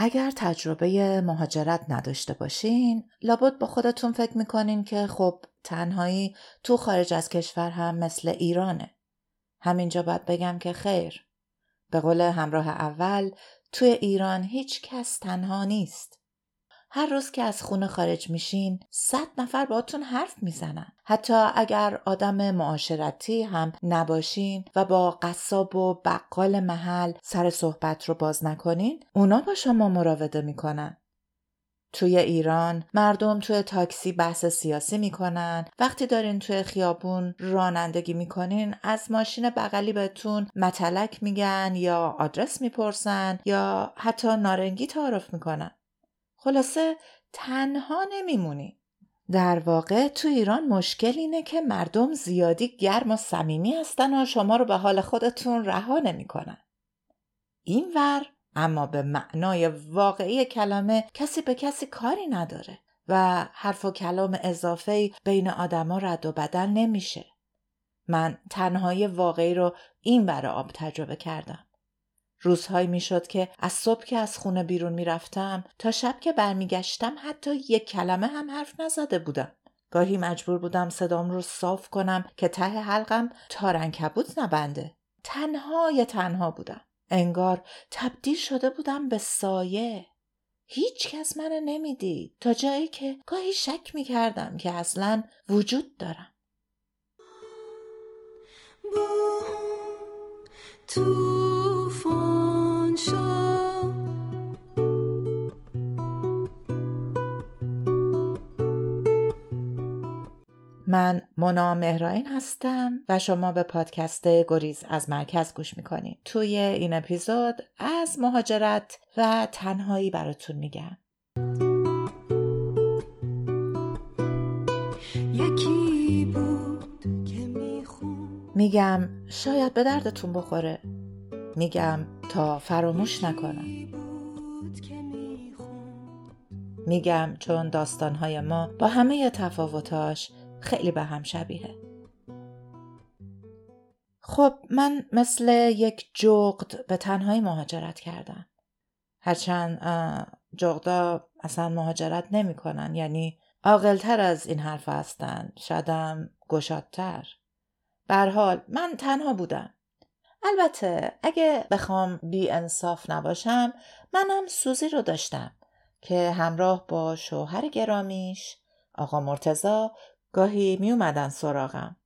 اگر تجربه مهاجرت نداشته باشین لابد با خودتون فکر می‌کنین که خب تنهایی تو خارج از کشور هم مثل ایرانه. همینجا باید بگم که خیر. به قول همراه اول توی ایران هیچ کس تنها نیست. هر روز که از خونه خارج میشین صد نفر باهاتون حرف می‌زنن. حتی اگر آدم معاشرتی هم نباشین و با قصاب و بقال محل سر صحبت رو باز نکنین اونا با شما مراوده می‌کنن. توی ایران مردم توی تاکسی بحث سیاسی می‌کنن. وقتی دارین توی خیابون رانندگی می‌کنین از ماشین بغلی بهتون متلک میگن یا آدرس می‌پرسن یا حتی نارنگی تعارف می‌کنن. خلاصه تنها نمیمونی. در واقع تو ایران مشکل اینه که مردم زیادی گرم و صمیمی هستن و شما رو به حال خودتون رها نمی‌کنن. این ور اما به معنای واقعی کلمه کسی به کسی کاری نداره و حرف و کلام اضافه بین آدما رد و بدل نمیشه. من تنهایی واقعی رو این برای آب تجربه کردم. روزهایی می‌شد که از صبح که از خونه بیرون می‌رفتم تا شب که برمیگشتم حتی یک کلمه هم حرف نزده بودم. گاهی مجبور بودم صدام رو صاف کنم که ته حلقم تارنکبوت نبنده. تنها یا تنها بودم. انگار تبدیل شده بودم به سایه. هیچ کس منو نمی‌دید تا جایی که گاهی شک می‌کردم که اصلا وجود دارم. تو من مونا مهراین هستم و شما به پادکست گریز از مرکز گوش می‌کنید. توی این اپیزود از مهاجرت و تنهایی براتون میگم. یکی بود که میگم شاید به دردتون بخوره. میگم تا فراموش نکنم. میگم چون داستانهای ما با همه تفاوتاش خیلی به هم شبیه. خب من مثل یک جغد به تنهایی مهاجرت کردم. هرچند جغدا اصلا مهاجرت نمی‌کنن یعنی عاقلتر از این حرف هستند شدم گشادتر حال من تنها بودم البته اگه بخوام بی انصاف نباشم منم سوزی رو داشتم که همراه با شوهر گرامیش آقا مرتزا گاهی می اومدن سراغم.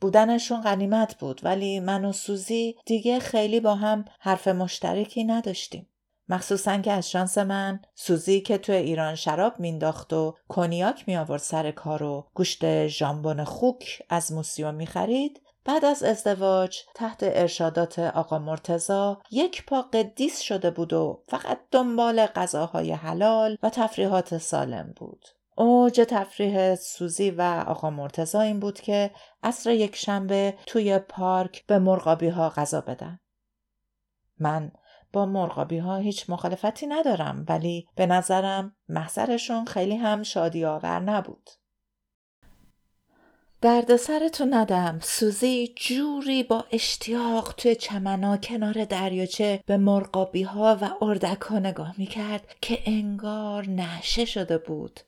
بودنشون غنیمت بود ولی من و سوزی دیگه خیلی با هم حرف مشترکی نداشتیم. مخصوصا که از شانس من سوزی که تو ایران شراب مینداخت و کنیاک می آورد سر کار و گوشت ژامبون خوک از موسیوم می خرید بعد از ازدواج تحت ارشادات آقا مرتزا یک پا قدیس شده بود و فقط دنبال غذاهای حلال و تفریحات سالم بود. اوج تفریح سوزی و آقا مرتزا این بود که عصر یک شنبه توی پارک به مرغابی ها غذا بدن. من با مرغابی ها هیچ مخالفتی ندارم ولی به نظرم محضرشون خیلی هم شادی آور نبود. درد سرتون ندم سوزی جوری با اشتیاق توی چمنا کنار دریاچه به مرغابی ها و اردک ها نگاه می‌کرد که انگار نشه شده بود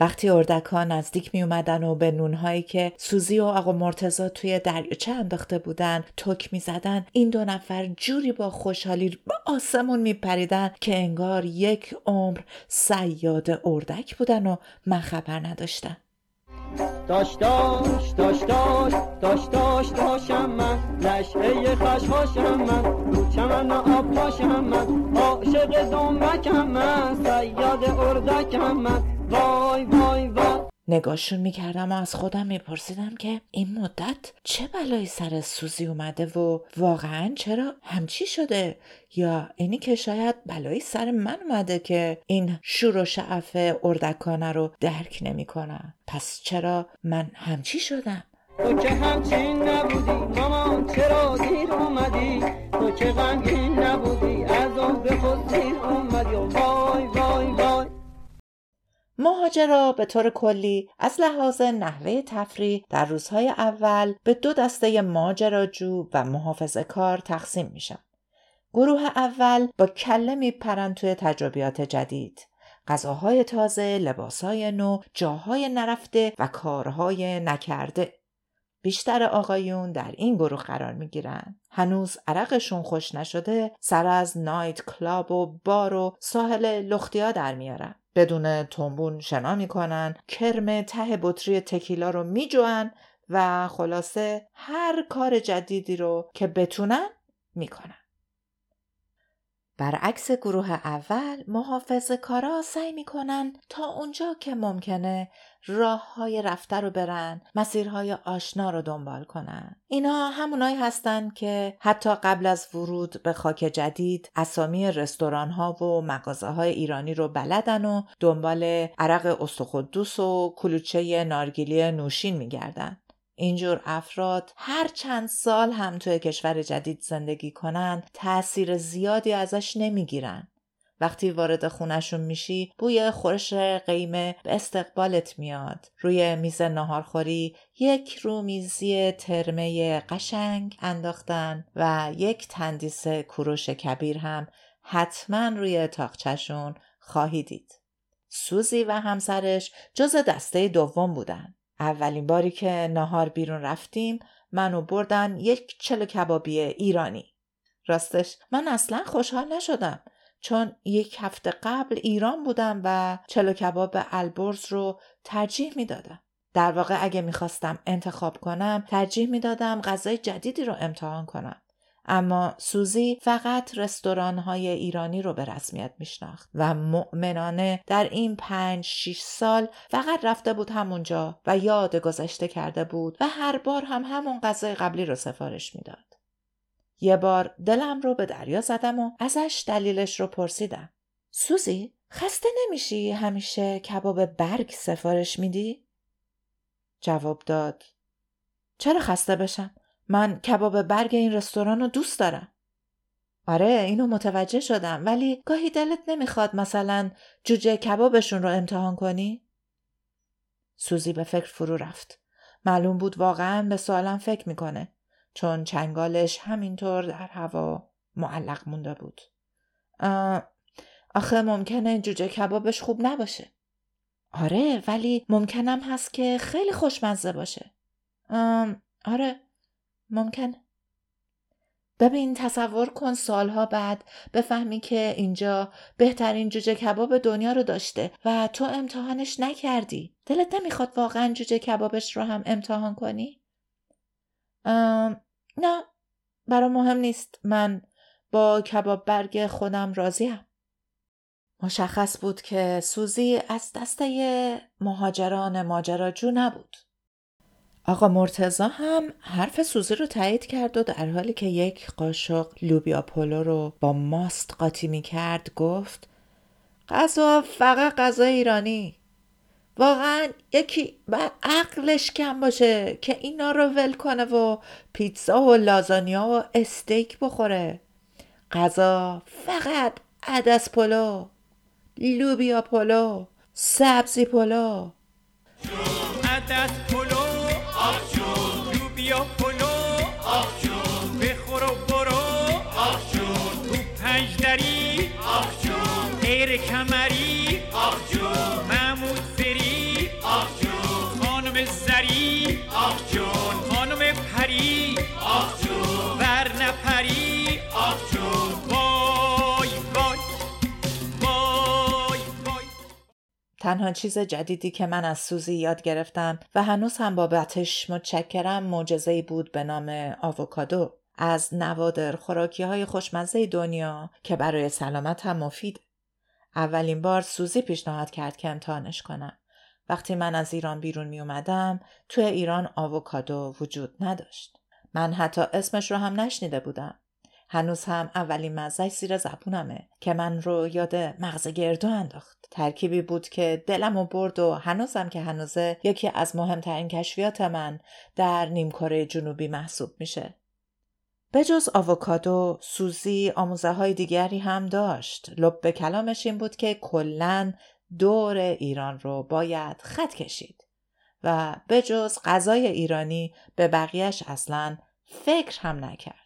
وقتی اردکان نزدیک می اومدن و به نونهایی که سوزی و آقا مرتزا توی دریاچه انداخته بودن تک می زدن این دو نفر جوری با خوشحالی با آسمون می پریدن که انگار یک عمر سیاد اردک بودن و من خبر نداشتم. داش داش داش داش داش داش داشم من. نشعه خشخاشم من. رو چمن آب پاشم من. عاشق دنبکم من. سیاد اردکم من. وای وای وای. نگاهشون می‌کردم و از خودم میپرسیدم که این مدت چه بلایی سر سوزی اومده و واقعا چرا همچی شده؟ یا اینی که شاید بلایی سر من اومده که این شور و شعف اردکانه رو درک نمی‌کنم پس چرا من همچی شدم؟ تو که همچین نبودی مامان چرا دیر اومدی؟ تو که غمگین نبودی از اون به خود دیر اومدی وای وای وای. مهاجرا به طور کلی از لحاظ نحوه تفریح در روزهای اول به دو دسته ماجراجو و محافظه کار تقسیم میشن. گروه اول با کله میپرند توی تجربیات جدید. غذاهای تازه، لباسهای نو، جاهای نرفته و کارهای نکرده. بیشتر آقایون در این گروه قرار می گیرن. هنوز عرقشون خوش نشده سر از نایت کلاب و بار و ساحل لختیا در میارن. بدون تنبون شنا می‌کنن کرم ته بطری تکیلا رو میجوان و خلاصه هر کار جدیدی رو که بتونن می‌کنن. برعکس گروه اول محافظ کارا سعی می‌کنن تا اونجا که ممکنه راه های رفته رو برن مسیرهای آشنا رو دنبال کنن. اینا همونایی هستن که حتی قبل از ورود به خاک جدید اسامی رستوران ها و مغازه های ایرانی رو بلدن و دنبال عرق استخدوس و کلوچه نارگیلی نوشین میگردن. اینجور افراد هر چند سال هم توی کشور جدید زندگی کنن تأثیر زیادی ازش نمی‌گیرن. وقتی وارد خونشون میشی بوی خورش قیمه به استقبالت میاد. روی میز ناهارخوری یک رومیزی ترمه قشنگ انداختن و یک تندیس کوروش کبیر هم حتما روی تاقچشون خواهی دید. سوزی و همسرش جز دسته دوم بودن. اولین باری که نهار بیرون رفتیم منو بردن یک چلو کبابی ایرانی. راستش من اصلا خوشحال نشدم چون یک هفته قبل ایران بودم و چلو کباب البرز رو ترجیح می‌دادم. در واقع اگه می‌خواستم انتخاب کنم ترجیح می‌دادم غذای جدیدی رو امتحان کنم. اما سوزی فقط رستوران های ایرانی رو به رسمیت میشناخت و مؤمنانه در این پنج شیش سال فقط رفته بود همونجا و یاد گذشته کرده بود و هر بار هم همون غذای قبلی رو سفارش می‌داد. یه بار دلم رو به دریا زدم و ازش دلیلش رو پرسیدم. سوزی خسته نمیشی همیشه کباب برگ سفارش میدی؟ جواب داد. چرا خسته بشم؟ من کباب برگ این رستوران رو دوست دارم. آره اینو متوجه شدم ولی گاهی دلت نمی‌خواد مثلا جوجه کبابشون رو امتحان کنی؟ سوزی به فکر فرو رفت. معلوم بود واقعا به سوالم فکر می‌کنه چون چنگالش همینطور در هوا معلق مونده بود. آخه ممکنه جوجه کبابش خوب نباشه. آره ولی ممکنم هست که خیلی خوشمزه باشه. آره ممکن. ببین تصور کن سالها بعد بفهمی که اینجا بهترین جوجه کباب دنیا رو داشته و تو امتحانش نکردی. دلت نمی‌خواد واقعا جوجه کبابش رو هم امتحان کنی؟ نه برا مهم نیست. من با کباب برگ خودم راضیم. مشخص بود که سوزی از دسته مهاجران ماجراجو نبود. آقا مرتزا هم حرف سوزی رو تایید کرد و در حالی که یک قاشق لوبیا پلو رو با ماست قاطی می کرد گفت غذا فقط غذا ایرانی. واقعا یکی به عقلش کم باشه که اینا رو ول کنه و پیتزا و لازانیا و استیک بخوره. غذا فقط عدس پلو لوبیا پلو سبزی پلو. تنها چیز جدیدی که من از سوزی یاد گرفتم و هنوز هم بابتش متشکرم معجزه‌ای بود به نام آووکادو از نوادر خوراکی های خوشمزه دنیا که برای سلامت هم مفید. اولین بار سوزی پیشنهاد کرد که امتحانش کنم. وقتی من از ایران بیرون می اومدم توی ایران آووکادو وجود نداشت. من حتی اسمش رو هم نشنیده بودم. هنوز هم اولین مزه زیر زبونمه که من رو یاد مغز گردو انداخت. ترکیبی بود که دلم و برد و هنوزم که هنوزه یکی از مهمترین کشفیات من در نیمکره جنوبی محسوب میشه. به جز آووکادو، سوزی آموزه های دیگری هم داشت. لب به کلامش این بود که کلا دور ایران رو باید خط کشید و به جز غذای ایرانی به بقیهش اصلا فکر هم نکرد.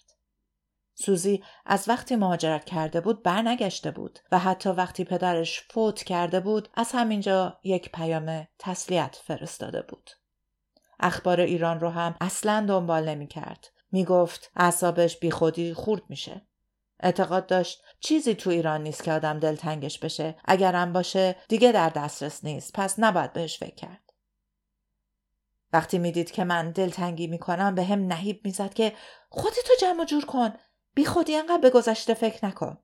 سوزی از وقتی مهاجرت کرده بود برنگشته بود و حتی وقتی پدرش فوت کرده بود از همینجا یک پیام تسلیت فرستاده بود. اخبار ایران رو هم اصلا دنبال نمی کرد. می گفت اعصابش بی خودی خورد میشه. اعتقاد داشت چیزی تو ایران نیست که آدم دلتنگش بشه اگرم باشه دیگه در دسترس نیست پس نباید بهش فکر کرد وقتی می‌دید که من دلتنگی می‌کنم به هم نهیب می‌زد که خودتو جمع جور کن بی خودی انقدر به گذشته فکر نکن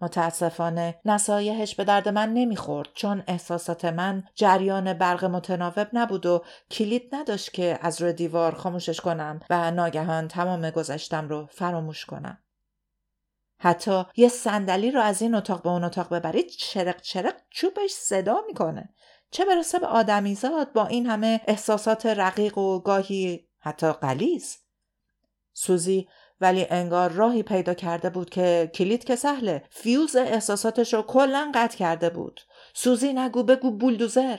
متاسفانه نصایحش به درد من نمی‌خورد چون احساسات من جریان برق متناوب نبود و کلید نداشت که از روی دیوار خاموشش کنم و ناگهان تمام گذشتم رو فراموش کنم. حتی یه صندلی رو از این اتاق به اون اتاق ببرید چرق چرق چوبش صدا می‌کنه. چه برسه به آدمیزاد با این همه احساسات رقیق و گاهی حتی قلیز. سوزی ولی انگار راهی پیدا کرده بود که کلید که سهله فیوز احساساتش رو کلا قطع کرده بود. سوزی نگو بگو بولدوزر.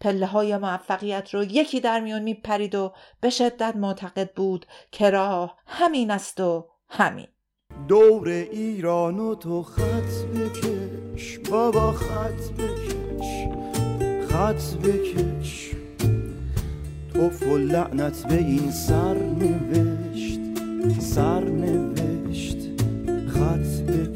پله های موفقیت رو یکی در میون میپرید و به شدت معتقد بود که راه همین است و همین. دور ایران و تو خط بکش بابا خط بکش خط بکش. تو لعنت به این سر نوشت. սառնե վեշտ, խաց է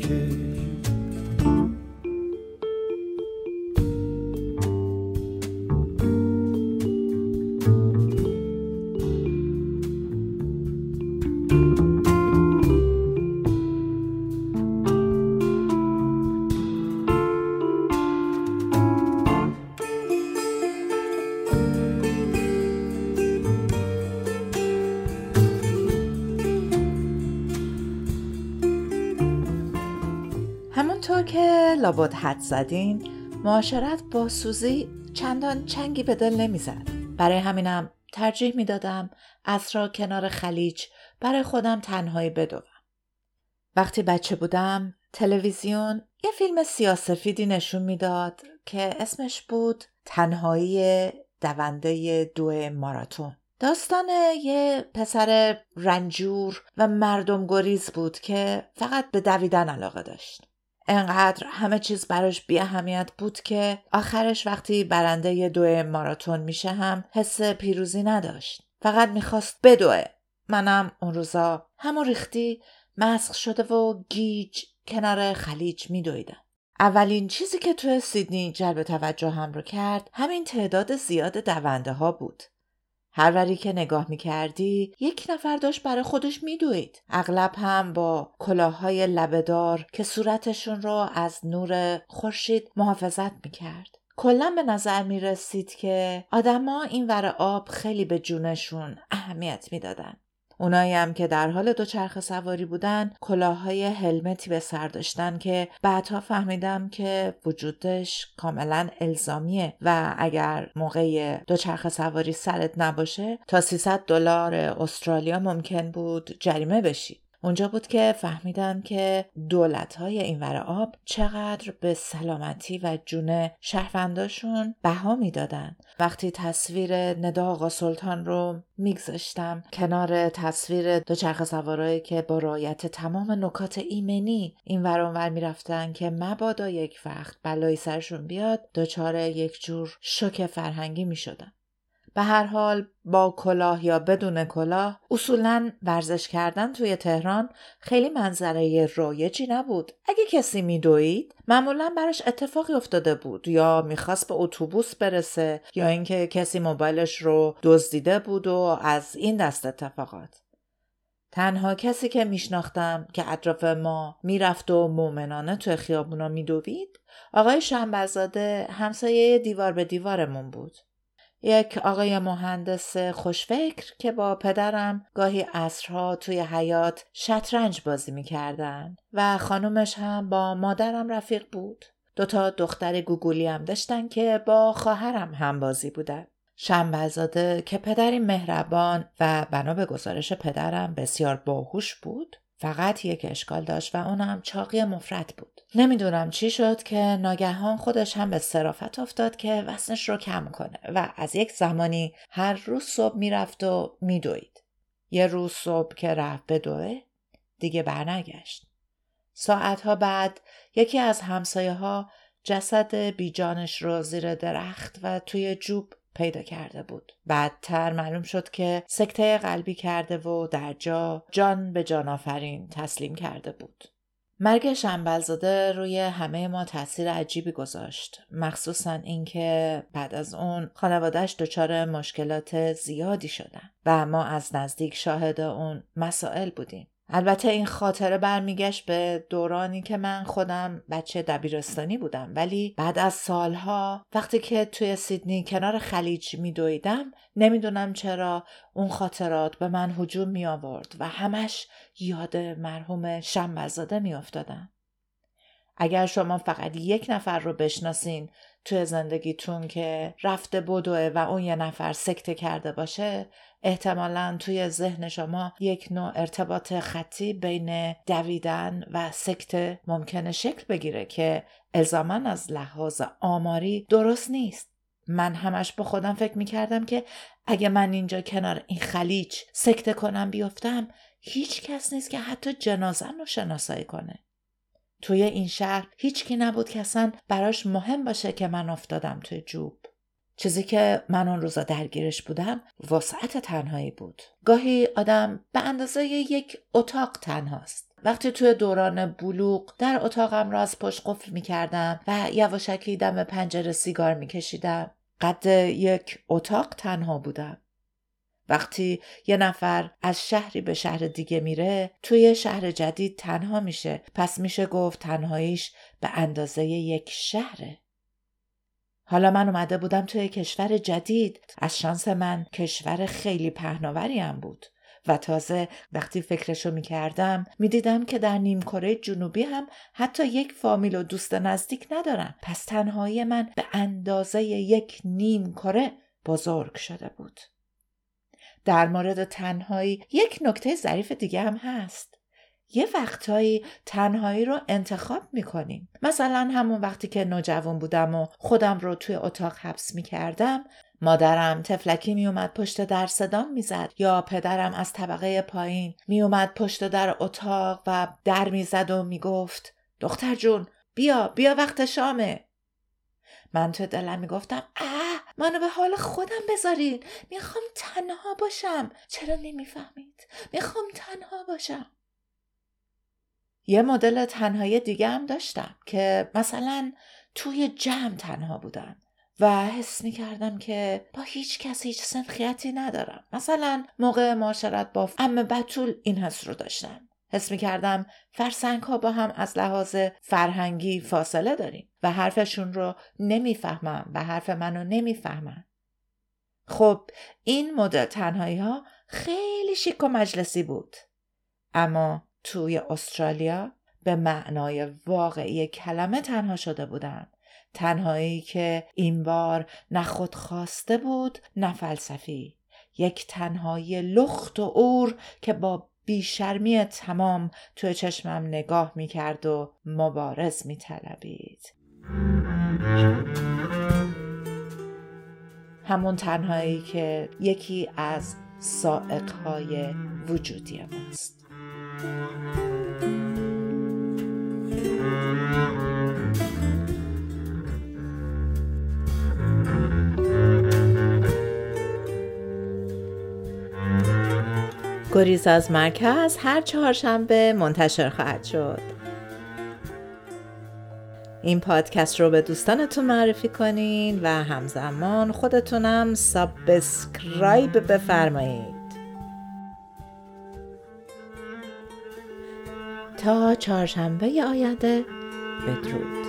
لابد حد زدین معاشرت با سوزی چندان چنگی به دل نمی‌زد. برای همینم ترجیح می‌دادم اسرا کنار خلیج برای خودم تنهایی بدوم. وقتی بچه بودم تلویزیون یه فیلم سیاسفیدی نشون می‌داد که اسمش بود تنهایی دونده دو ماراتون. داستان یه پسر رنجور و مردم گریز بود که فقط به دویدن علاقه داشت. انقدر همه چیز براش بی اهمیت بود که آخرش وقتی برنده دو ماراتون میشه هم حس پیروزی نداشت. فقط می‌خواست بدوه. منم اون روزا همون ریختی مسخ شده و گیج کنار خلیج میدویدم. اولین چیزی که تو سیدنی جلب توجه هم رو کرد همین تعداد زیاد دونده ها بود. هر وری که نگاه می کردی یک نفر داشت برای خودش میدوید اغلب هم با کلاههای لبهدار که صورتشون رو از نور خورشید محافظت می کرد. کلا به نظر می رسید که آدما این ور آب خیلی به جونشون اهمیت می‌دادن. اونایی هم که در حال دوچرخه سواری بودن کلاههای هلمتی به سر داشتن که بعدها فهمیدم که وجودش کاملا الزامیه و اگر موقع دوچرخه سواری سرت نباشه تا 300 دلار استرالیا ممکن بود جریمه بشی. اونجا بود که فهمیدم که دولت های این آب چقدر به سلامتی و جون شهرونداشون بها می‌دادن. وقتی تصویر ندا آقا سلطان رو میگذاشتم کنار تصویر دوچرخه سوارایی که با رایت تمام نکات ایمنی این ور می‌رفتن که مبادا یک وقت بلایی سرشون بیاد دچار یک جور شوک فرهنگی می‌شدن. به هر حال با کلاه یا بدون کلاه اصولا ورزش کردن توی تهران خیلی منظره رایجی نبود. اگه کسی میدوید معمولا براش اتفاقی افتاده بود یا می‌خواست به اتوبوس برسه یا اینکه کسی موبایلش رو دزدیده بود و از این دست اتفاقات. تنها کسی که میشناختم که اطراف ما می‌رفت و مومنانه توی خیابونا میدوید آقای شنبزاده همسایه دیوار به دیوارمون بود. یک آقای مهندس خوشفکر که با پدرم گاهی عصرها توی حیات شطرنج بازی می‌کردن و خانومش هم با مادرم رفیق بود. دوتا دختر گوگولی هم داشتن که با خواهرم هم بازی بودن. شنبزاده که پدری مهربان و بنا به گزارش پدرم بسیار باهوش بود فقط یک اشکال داشت و اونم چاقی مفرد بود. نمی‌دونم چی شد که ناگهان خودش هم به صرافت افتاد که وزنش رو کم کنه و از یک زمانی هر روز صبح می‌رفت و میدوید. یه روز صبح که رفت بدوه دیگه برنگشت. ساعتها بعد یکی از همسایه ها جسد بیجانش رو زیر درخت و توی جوب پیدا کرده بود. بعدتر معلوم شد که سکته قلبی کرده و در جا جان به جان آفرین تسلیم کرده بود. مرگ شنبلزاده روی همه ما تاثیر عجیبی گذاشت مخصوصا اینکه بعد از اون خانوادهش دچار مشکلات زیادی شدن و ما از نزدیک شاهد اون مسائل بودیم البته این خاطره برمیگشت به دورانی که من خودم بچه دبیرستانی بودم ولی بعد از سالها وقتی که توی سیدنی کنار خلیج میدویدم نمی‌دونم چرا اون خاطرات به من هجوم می آورد و همش یاد مرحوم شنبزاده می افتادم. اگر شما فقط یک نفر رو بشناسین توی زندگیتون که رفته بدوه و اون یه نفر سکته کرده باشه احتمالا توی ذهن شما یک نوع ارتباط خطی بین دویدن و سکته ممکنه شکل بگیره که الزاما از لحاظ آماری درست نیست. من همش با خودم فکر می‌کردم که اگه من اینجا کنار این خلیج سکته کنم بیفتم هیچ کس نیست که حتی جنازم رو شناسایی کنه. توی این شهر هیچ کی نبود که اصلا براش مهم باشه که من افتادم توی جوب. چیزی که من اون روزا درگیرش بودم وسعت تنهایی بود. گاهی آدم به اندازه یک اتاق تنهاست. وقتی توی دوران بلوغ در اتاقم را از پشت قفل می کردم و یواشکی دم پنجره سیگار می کشیدم. قد یک اتاق تنها بودم. وقتی یه نفر از شهری به شهر دیگه میره توی شهر جدید تنها میشه. پس میشه گفت تنهاییش به اندازه یک شهره. حالا من اومده بودم توی کشور جدید. از شانس من کشور خیلی پهناوری هم بود. و تازه وقتی فکرشو می‌کردم می‌دیدم که در نیم کره جنوبی هم حتی یک فامیل و دوست نزدیک ندارم پس تنهایی من به اندازه یک نیم کره بزرگ شده بود. در مورد تنهایی یک نکته ظریف دیگه هم هست. یه وقتهایی تنهایی رو انتخاب می‌کنیم. مثلا همون وقتی که نوجوان بودم و خودم رو توی اتاق حبس می‌کردم مادرم تفلکی میومد پشت در صدام می‌زد یا پدرم از طبقه پایین میومد پشت در اتاق و در می‌زد و می‌گفت دختر جون بیا بیا وقت شامه. من تو دلم می‌گفتم اه منو به حال خودم بذارین. می‌خوام تنها باشم. چرا نمی‌فهمید؟ می‌خوام تنها باشم. یه مدل تنهایی دیگه هم داشتم که مثلا توی جمع تنها بودم و حس می کردم که با هیچ کس هیچ سنخیتی ندارم. مثلا موقع معاشرت با ام بطول این حس رو داشتم. حس می کردم فرسنگ ها با هم از لحاظ فرهنگی فاصله داریم و حرفشون رو نمی‌فهمم و حرف منو نمی‌فهمن. خب این مدل تنهایی ها خیلی شیک و مجلسی بود. اما توی استرالیا به معنای واقعی کلمه تنها شده بودم تنهایی که این بار نه خود خواسته بود نه فلسفی. یک تنهایی لخت و اور که با بیشرمی تمام توی چشمم نگاه می‌کرد و مبارز میطلبید. همون تنهایی که یکی از سائقهای وجودی ماست. گریز از مرکز هر چهارشنبه منتشر خواهد شد. این پادکست رو به دوستانتون معرفی کنین و همزمان خودتونم سابسکرایب بفرمایید. تا چهارشنبه آینده. بدرود.